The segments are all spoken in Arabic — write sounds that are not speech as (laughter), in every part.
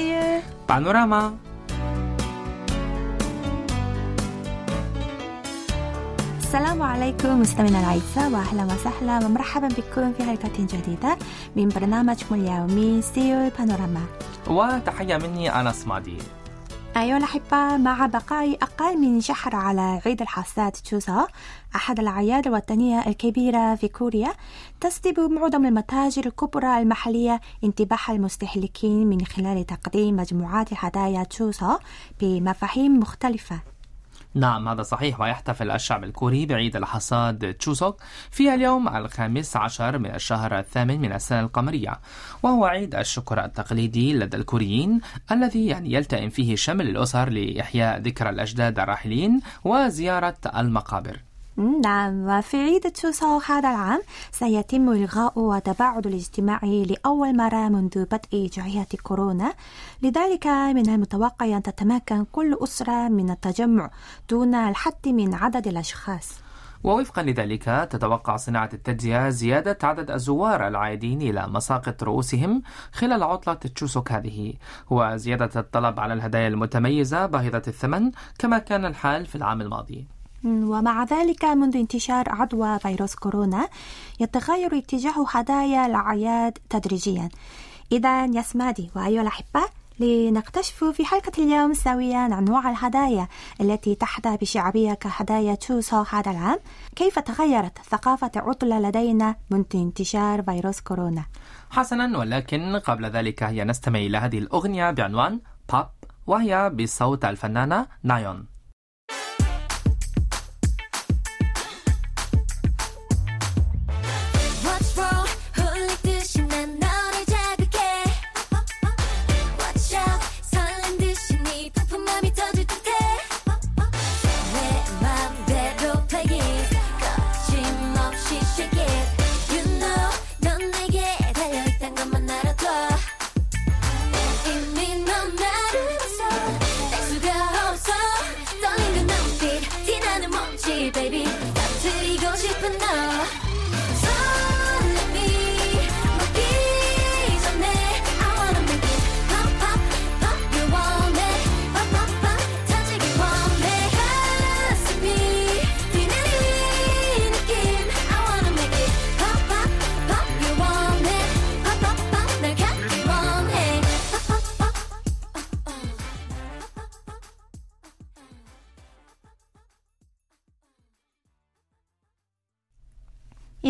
سيول بانوراما السلام عليكم مستمعينا الأعزاء وأهلا وسهلا ومرحبا بكم في حلقة جديدة من برنامجكم اليومي سيول بانوراما. وتحية مني أنس مادي. أيها الأحبة مع بقاء أقل من شهر على عيد الحصاد تشوسا أحد الأعياد الوطنية الكبيرة في كوريا تجذب معظم المتاجر الكبرى المحلية انتباه المستهلكين من خلال تقديم مجموعات هدايا تشوسا بمفاهيم مختلفة. نعم هذا صحيح ويحتفل الشعب الكوري بعيد الحصاد تشوسوك في اليوم الخامس عشر من الشهر الثامن من السنة القمرية. وهو عيد الشكر التقليدي لدى الكوريين الذي يعني يلتئم فيه شمل الأسر لإحياء ذكرى الأجداد الراحلين وزيارة المقابر. نعم. وفي عيد تشوسو هذا العام سيتم إلغاء التباعد الاجتماعي لأول مرة منذ بدء جائحة كورونا. لذلك من المتوقع أن تتمكن كل أسرة من التجمع دون الحد من عدد الأشخاص. ووفقا لذلك تتوقع صناعة التجزئة زيادة عدد الزوار العائدين إلى مساقط رؤوسهم خلال عطلة تشوسوك هذه. وزيادة الطلب على الهدايا المتميزة باهظة الثمن كما كان الحال في العام الماضي. ومع ذلك منذ انتشار عدوى فيروس كورونا يتغير اتجاه هدايا الأعياد تدريجيا. إذا يا سمادي وأيها الأحبة لنكتشف في حلقة اليوم سويا أنواع الهدايا التي تحظى بشعبية كهدايا تشوسو هذا العام. كيف تغيرت ثقافة العطلة لدينا منذ انتشار فيروس كورونا؟ حسنا ولكن قبل ذلك هي نستمع إلى هذه الأغنية بعنوان باب وهي بصوت الفنانة نايون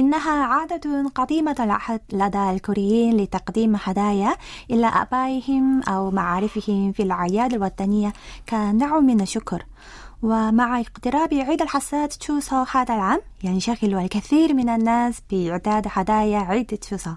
إنها عادة قديمة العهد لدى الكوريين لتقديم هدايا إلى آبائهم أو معارفهم في الأعياد الوطنية كنوع من الشكر. ومع اقتراب عيد الحصاد تشوسوك هذا العام ينشغل الكثير من الناس بإعداد هدايا عيد تشوسوك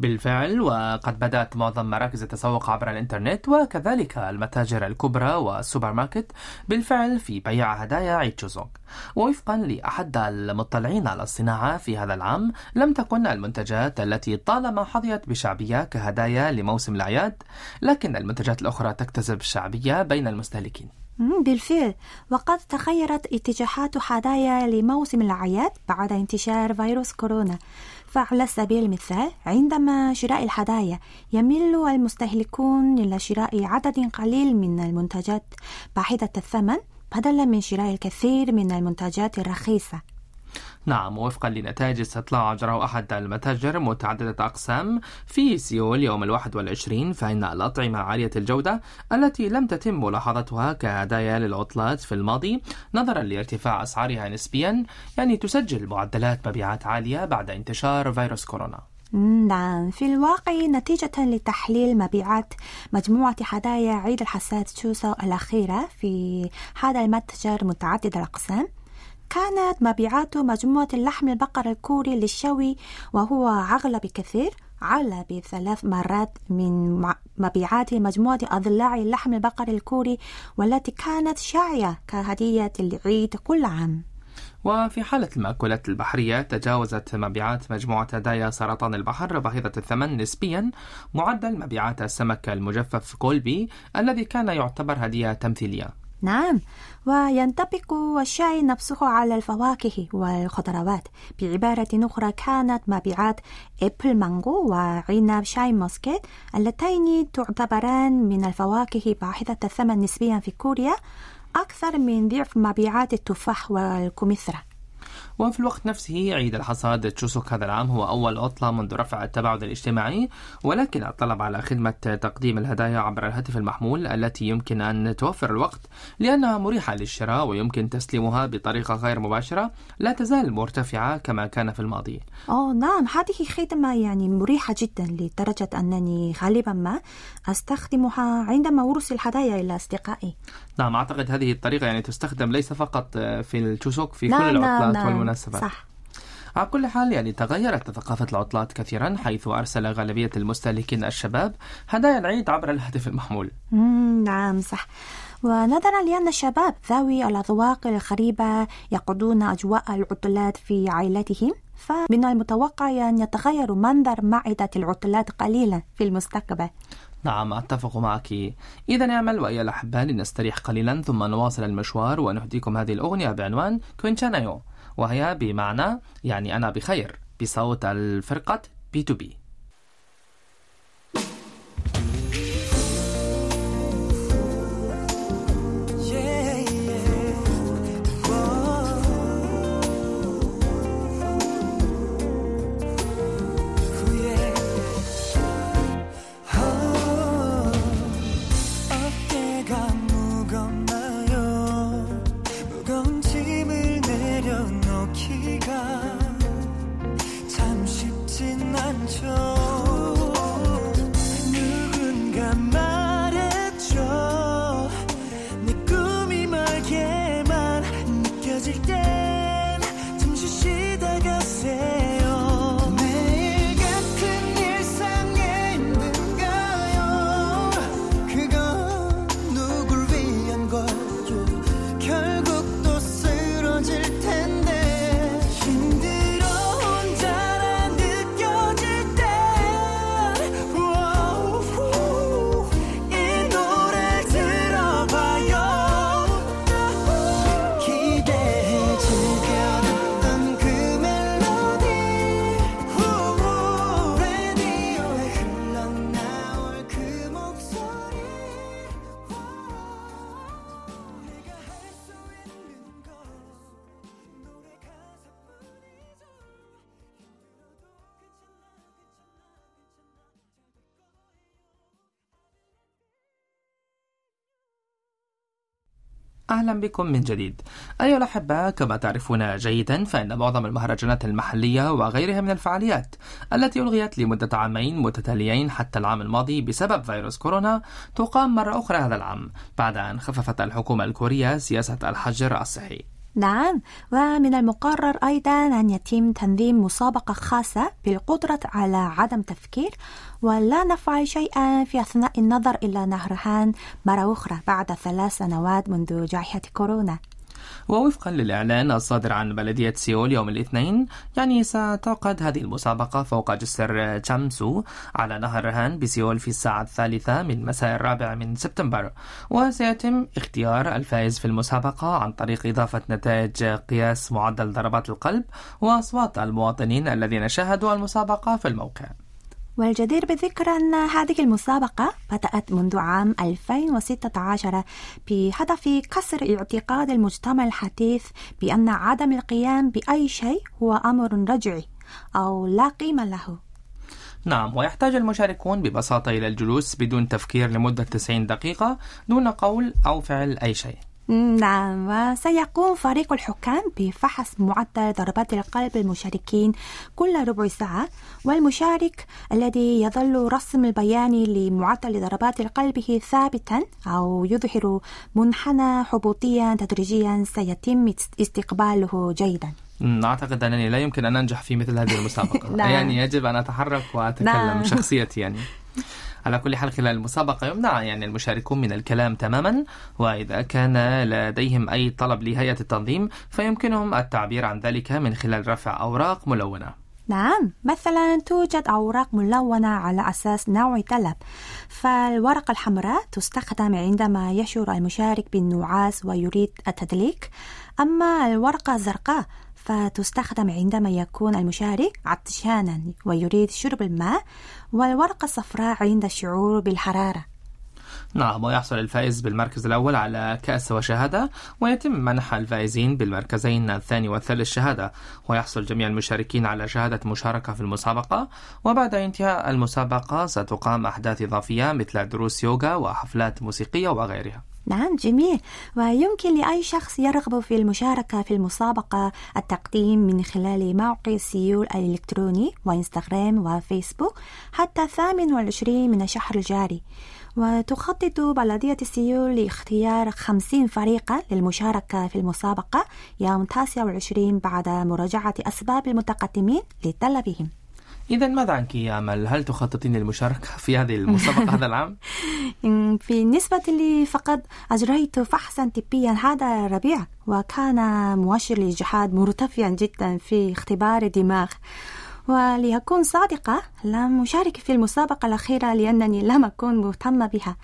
بالفعل وقد بدأت معظم مراكز التسوق عبر الإنترنت وكذلك المتاجر الكبرى والسوبر ماركت بالفعل في بيع هدايا عيد تشوزوك ووفقا لأحد المطلعين على الصناعة في هذا العام لم تكن المنتجات التي طالما حظيت بشعبية كهدايا لموسم الأعياد لكن المنتجات الأخرى تكتسب شعبية بين المستهلكين. بالفعل. وقد تغيرت اتجاهات هدايا لموسم الأعياد بعد انتشار فيروس كورونا. فعلى سبيل المثال عندما شراء الهدايا يميل المستهلكون إلى شراء عدد قليل من المنتجات باهظة الثمن بدلا من شراء الكثير من المنتجات الرخيصة. نعم وفقا لنتائج استطلاع أجراه أحد المتاجر متعددة أقسام في سيول يوم الواحد والعشرين فإن الأطعمة عالية الجودة التي لم تتم ملاحظتها كهدايا للعطلات في الماضي نظرا لارتفاع أسعارها نسبيا يعني تسجل معدلات مبيعات عالية بعد انتشار فيروس كورونا. نعم في الواقع نتيجة لتحليل مبيعات مجموعة هدايا عيد الحصاد تشوسو الأخيرة في هذا المتجر متعدد الأقسام. كانت مبيعات مجموعة اللحم البقر الكوري للشوي وهو أغلى بكثير أعلى بثلاث مرات من مبيعات مجموعة أضلاع اللحم البقر الكوري والتي كانت شائعة كهدية العيد كل عام. وفي حالة المأكولات البحرية تجاوزت مبيعات مجموعة هدايا سرطان البحر باهظة الثمن نسبيا معدل مبيعات السمك المجفف كولبي الذي كان يعتبر هدية تمثيلية. نعم. وينطبق الشيء نفسه على الفواكه والخضروات. بعبارة أخرى كانت مبيعات apple mango وعنب shine muscat اللتين تعتبران من الفواكه باهظة الثمن نسبيا في كوريا أكثر من ضعف مبيعات التفاح والكمثرى. وفي الوقت نفسه عيد الحصاد تشوسوك هذا العام هو أول عطلة منذ رفع التباعد الاجتماعي ولكن الطلب على خدمة تقديم الهدايا عبر الهاتف المحمول التي يمكن أن توفر الوقت لأنها مريحة للشراء ويمكن تسليمها بطريقة غير مباشرة لا تزال مرتفعة كما كان في الماضي. أوه نعم هذه خدمة يعني مريحة جدا لدرجة أنني غالبا ما أستخدمها عندما أرسل هدايا إلى أصدقائي. نعم أعتقد هذه الطريقة يعني تستخدم ليس فقط في التشوسوك في كل نعم نعم العطلات نعم. والمناسبات. صح. على كل حال يعني تغيرت ثقافة العطلات كثيرا حيث أرسل غالبية المستهلكين الشباب هدايا العيد عبر الهاتف المحمول. نعم صح. ونظرا لأن الشباب ذوي الأذواق الغريبة يقضون أجواء العطلات في عائلتهم فمن المتوقع أن يتغير منظر معدة العطلات قليلا في المستقبل. نعم أتفق معك. إذا نعمل وأيها الأحباء لنستريح قليلا ثم نواصل المشوار ونهديكم هذه الأغنية بعنوان كوينشانايو وهي بمعنى يعني أنا بخير بصوت الفرقة بي تو بي. أهلا بكم من جديد. أيها الأحباء كما تعرفون جيدا فإن معظم المهرجانات المحلية وغيرها من الفعاليات التي ألغيت لمدة عامين متتاليين حتى العام الماضي بسبب فيروس كورونا تقام مرة أخرى هذا العام بعد أن خففت الحكومة الكورية سياسة الحجر الصحي. نعم. ومن المقرر أيضا أن يتم تنظيم مسابقة خاصة بالقدرة على عدم تفكير ولا نفعل شيئا في أثناء النظر إلى نهرهان مرة أخرى بعد ثلاث سنوات منذ جائحة كورونا. ووفقا للإعلان الصادر عن بلدية سيول يوم الاثنين يعني ستعقد هذه المسابقة فوق جسر تشامسو على نهر هان بسيول في الساعة الثالثة من مساء الرابع من سبتمبر. وسيتم اختيار الفائز في المسابقة عن طريق إضافة نتائج قياس معدل ضربات القلب وأصوات المواطنين الذين شاهدوا المسابقة في الموقع. والجدير بالذكر أن هذه المسابقة بدأت منذ عام 2016 بهدف كسر اعتقاد المجتمع الحديث بأن عدم القيام بأي شيء هو أمر رجعي أو لا قيمة له. نعم ويحتاج المشاركون ببساطة إلى الجلوس بدون تفكير لمدة 90 دقيقة دون قول أو فعل أي شيء. نعم وسيقوم فريق الحكام بفحص معدل ضربات القلب المشاركين كل ربع ساعة والمشارك الذي يظل رسم البيان لمعدل ضربات قلبه ثابتا أو يظهر منحنى حبوطيا تدريجيا سيتم استقباله جيدا أعتقد أنني لا يمكن أن أنجح في مثل هذه المسابقة (laughs) نعم. يعني يجب أن أتحرك وأتكلم نعم. شخصيتي يعني (laughs) على كل حال خلال المسابقة يمنع يعني المشاركون من الكلام تماما وإذا كان لديهم أي طلب لهيئة التنظيم فيمكنهم التعبير عن ذلك من خلال رفع أوراق ملونة. نعم مثلا توجد أوراق ملونة على أساس نوع طلب فالورقة الحمراء تستخدم عندما يشعر المشارك بالنعاس ويريد التدليك أما الورقة الزرقاء فتستخدم عندما يكون المشارك عطشانا ويريد شرب الماء والورقة الصفراء عند الشعور بالحرارة. نعم ويحصل الفائز بالمركز الأول على كأس وشهادة ويتم منح الفائزين بالمركزين الثاني والثالث شهادة. ويحصل جميع المشاركين على شهادة مشاركة في المسابقة وبعد انتهاء المسابقة ستقام أحداث إضافية مثل دروس يوغا وحفلات موسيقية وغيرها. نعم جميل. ويمكن لأي شخص يرغب في المشاركة في المسابقة التقديم من خلال موقع سيول الإلكتروني وإنستغرام وفيسبوك حتى 28 من الشهر الجاري. وتخطط بلدية سيول لاختيار 50 فريقا للمشاركة في المسابقة يوم 29 بعد مراجعة أسباب المتقدمين لطلبهم إذا ماذا عنك يا أمل؟ هل تخططين للمشاركة في هذه المسابقة (laughs) هذا العام؟ بالنسبة لي فقد أجريت فحصا طبيا هذا الربيع وكان مؤشر الإجهاد مرتفعا جدا في اختبار الدماغ ولأكون صادقة لم أشارك في المسابقة الأخيرة لأنني لم أكن مهتمة بها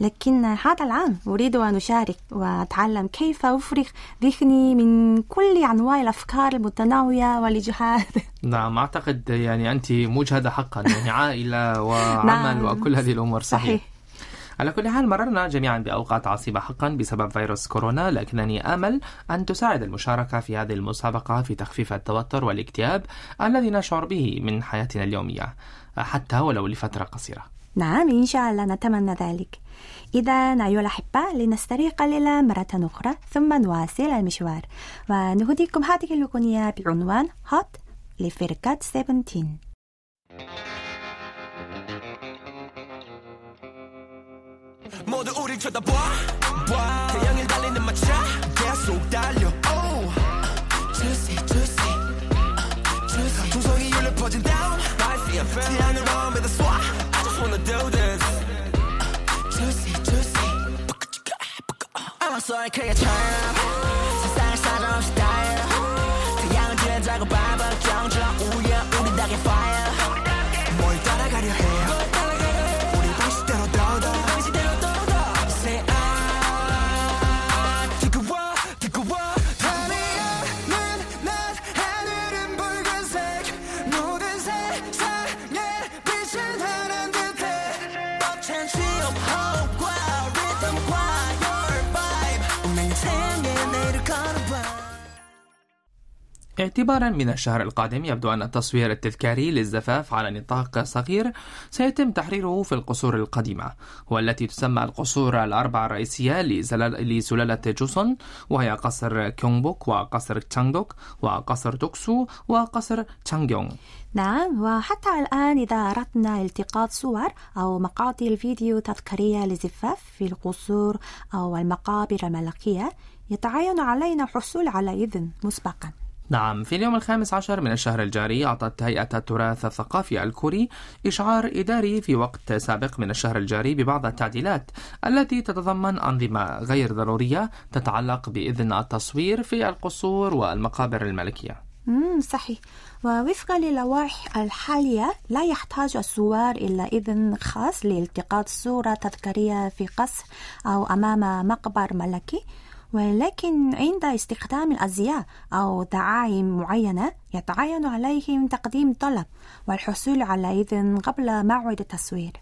لكن هذا العام أريد أن أشارك وأتعلم كيف أفرغ ذهني من كل أنواع الأفكار المتنوعة والإجهاد (laughs) نعم أعتقد يعني أنت مجهدة حقا يعني عائلة وعمل نعم. وكل هذه الأمور صحيح, صحيح. على كل حال مررنا جميعا بأوقات عصيبة حقا بسبب فيروس كورونا لكنني آمل أن تساعد المشاركة في هذه المسابقة في تخفيف التوتر والاكتئاب الذي نشعر به من حياتنا اليومية حتى ولو لفترة قصيرة. نعم إن شاء الله نتمنى ذلك. إذا أيها الأحبة لنستريح قليلا مرة أخرى ثم نواصل المشوار. ونهديكم هذه الأغنية بعنوان هوت لفرقة سيفنتين 모두 우릴 쳐다봐 봐. 태양을 달리는 마차 계속 달려 oh. 주시 주시 주시 조성이 울려 퍼진 down I see I'm feeling I'm wrong with a swat I just wanna do this 주시 주시 I'm sorry, can't you turn up? اعتبارا من الشهر القادم يبدو أن التصوير التذكاري للزفاف على نطاق صغير سيتم تحريره في القصور القديمة والتي تسمى القصور الأربعة الرئيسية لسلالة جوسون وهي قصر كيونغبوك وقصر تشانغدوك وقصر دوكسو وقصر تشانغيونغ نعم وحتى الآن إذا أردنا التقاط صور أو مقاطع الفيديو تذكارية لزفاف في القصور أو المقابر الملكية يتعين علينا الحصول على إذن مسبقا. نعم في اليوم الخامس عشر من الشهر الجاري أعطت هيئة التراث الثقافي الكوري إشعار إداري في وقت سابق من الشهر الجاري ببعض التعديلات التي تتضمن أنظمة غير ضرورية تتعلق بإذن التصوير في القصور والمقابر الملكية. مم صحيح. ووفقا للوائح الحالية لا يحتاج الزوار إلى إذن خاص لالتقاط صورة تذكارية في قصر أو أمام مقبر ملكي. ولكن عند استخدام الأزياء أو دعائم معينة يتعين عليهم تقديم طلب والحصول على إذن قبل موعد التصوير.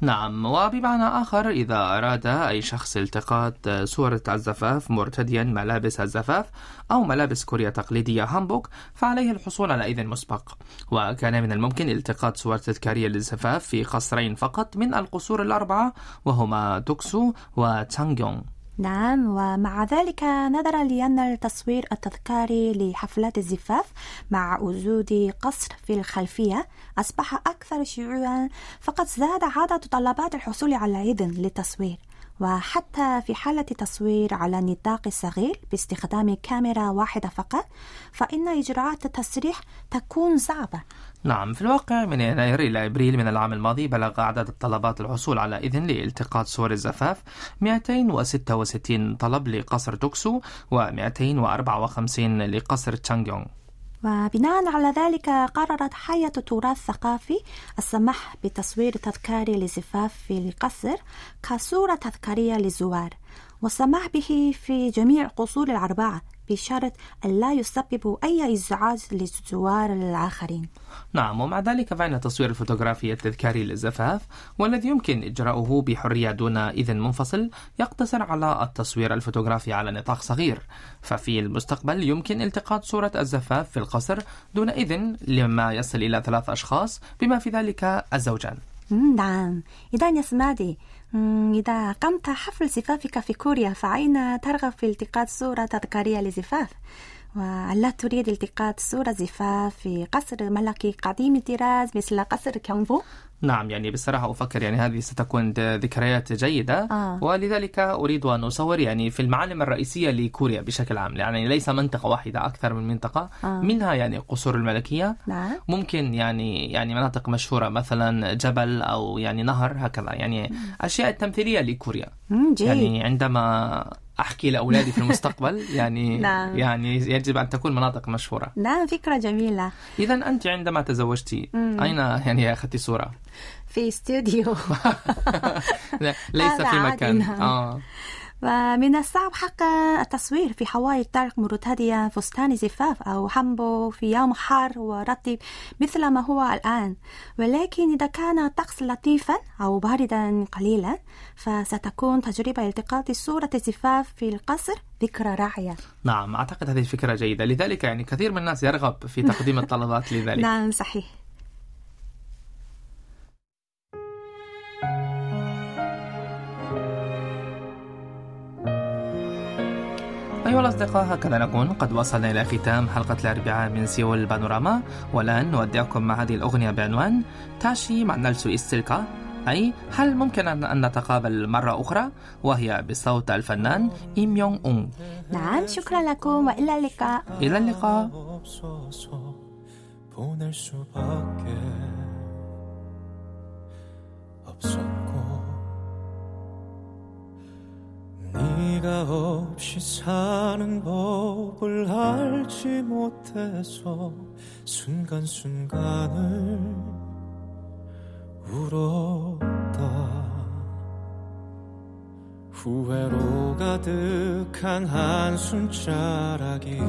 نعم وبمعنى آخر إذا أراد أي شخص التقاط صورة الزفاف مرتديا ملابس الزفاف أو ملابس كوريا تقليدية هامبوك فعليه الحصول على إذن مسبق. وكان من الممكن التقاط صور تذكارية للزفاف في قصرين فقط من القصور الأربعة وهما دوكسو وتشانغيونغ نعم ومع ذلك نظرا لأن التصوير التذكاري لحفلات الزفاف مع وجود قصر في الخلفية أصبح أكثر شيوعا فقد زاد عدد طلبات الحصول على إذن للتصوير. وحتى في حالة تصوير على نطاق صغير باستخدام كاميرا واحدة فقط فإن إجراءات التصريح تكون صعبة. نعم في الواقع من يناير إلى إبريل من العام الماضي بلغ عدد الطلبات الحصول على إذن لالتقاط صور الزفاف 266 طلب لقصر دوكسو و254 لقصر تشانغيونغ وبناء على ذلك قررت هيئة التراث الثقافي السماح بتصوير تذكاري لزفاف في القصر كصورة تذكارية للزوار والسماح به في جميع القصور الأربعة بشرط أن لا يسبب أي إزعاج للزوار الآخرين. نعم ومع ذلك فإن التصوير الفوتوغرافي التذكاري للزفاف والذي يمكن إجراؤه بحرية دون إذن منفصل يقتصر على التصوير الفوتوغرافي على نطاق صغير. ففي المستقبل يمكن التقاط صورة الزفاف في القصر دون إذن لما يصل إلى ثلاث أشخاص بما في ذلك الزوجان. نعم. إذا يا سمادي إذا قمت حفل زفافك في كوريا فأين ترغب في التقاط صورة تذكارية لزفاف؟ وألا تريد التقاط صورة زفاف في قصر ملكي قديم الطراز مثل قصر كيونغبوك؟ نعم يعني بصراحة أفكر يعني هذه ستكون ذكريات جيدة. آه. ولذلك أريد أن أصور يعني في المعالم الرئيسية لكوريا بشكل عام يعني ليس منطقة واحدة أكثر من منطقة. آه. منها يعني قصور الملكية. نعم. ممكن يعني يعني مناطق مشهورة مثلا جبل أو يعني نهر هكذا. يعني أشياء تمثيلية لكوريا. مم، جيد. يعني عندما أحكي لأولادي في المستقبل (laughs) يعني نعم. يعني يجب أن تكون مناطق مشهورة نعم فكرة جميلة إذا أنت عندما تزوجتي. أين يعني أخذتي صورة؟ في استوديو (laughs) ليس في مكان نعم. آه. ومن الصعب حقا التصوير في حواي طرق مرتدية فستان زفاف أو حمبو في يوم حار ورطب مثل ما هو الآن. ولكن إذا كان الطقس لطيفا أو باردا قليلا فستكون تجربة التقاط صورة زفاف في القصر ذكرى راعية. نعم أعتقد هذه فكرة جيدة. لذلك يعني كثير من الناس يرغب في تقديم الطلبات لذلك. (laughs) نعم صحيح. أيها الأصدقاء هكذا نكون قد وصلنا إلى ختام حلقة الأربعاء من سيول بانوراما والآن نودعكم مع هذه الأغنية بعنوان تاشي مع نلسو إستيلكا أي هل ممكن أن أن نتقابل مرة أخرى وهي بصوت الفنان إيم يونغ أون نعم شكرا لكم وإلى اللقاء إلى اللقاء 없어서 보낼 수밖에 없었 네가 없이 사는 법을 알지 못해서 순간순간을 울었다. 후회로 가득한 한숨자락이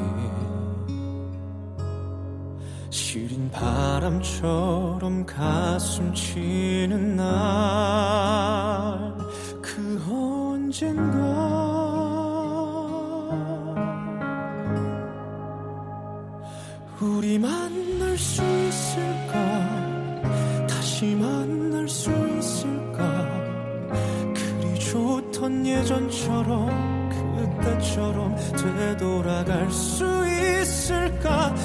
시린 바람처럼 가슴 치는 날그 언젠가 우리 만날 수 있을까? 다시 만날 수 있을까? 그리 좋던 예전처럼 그때처럼 되돌아갈 수 있을까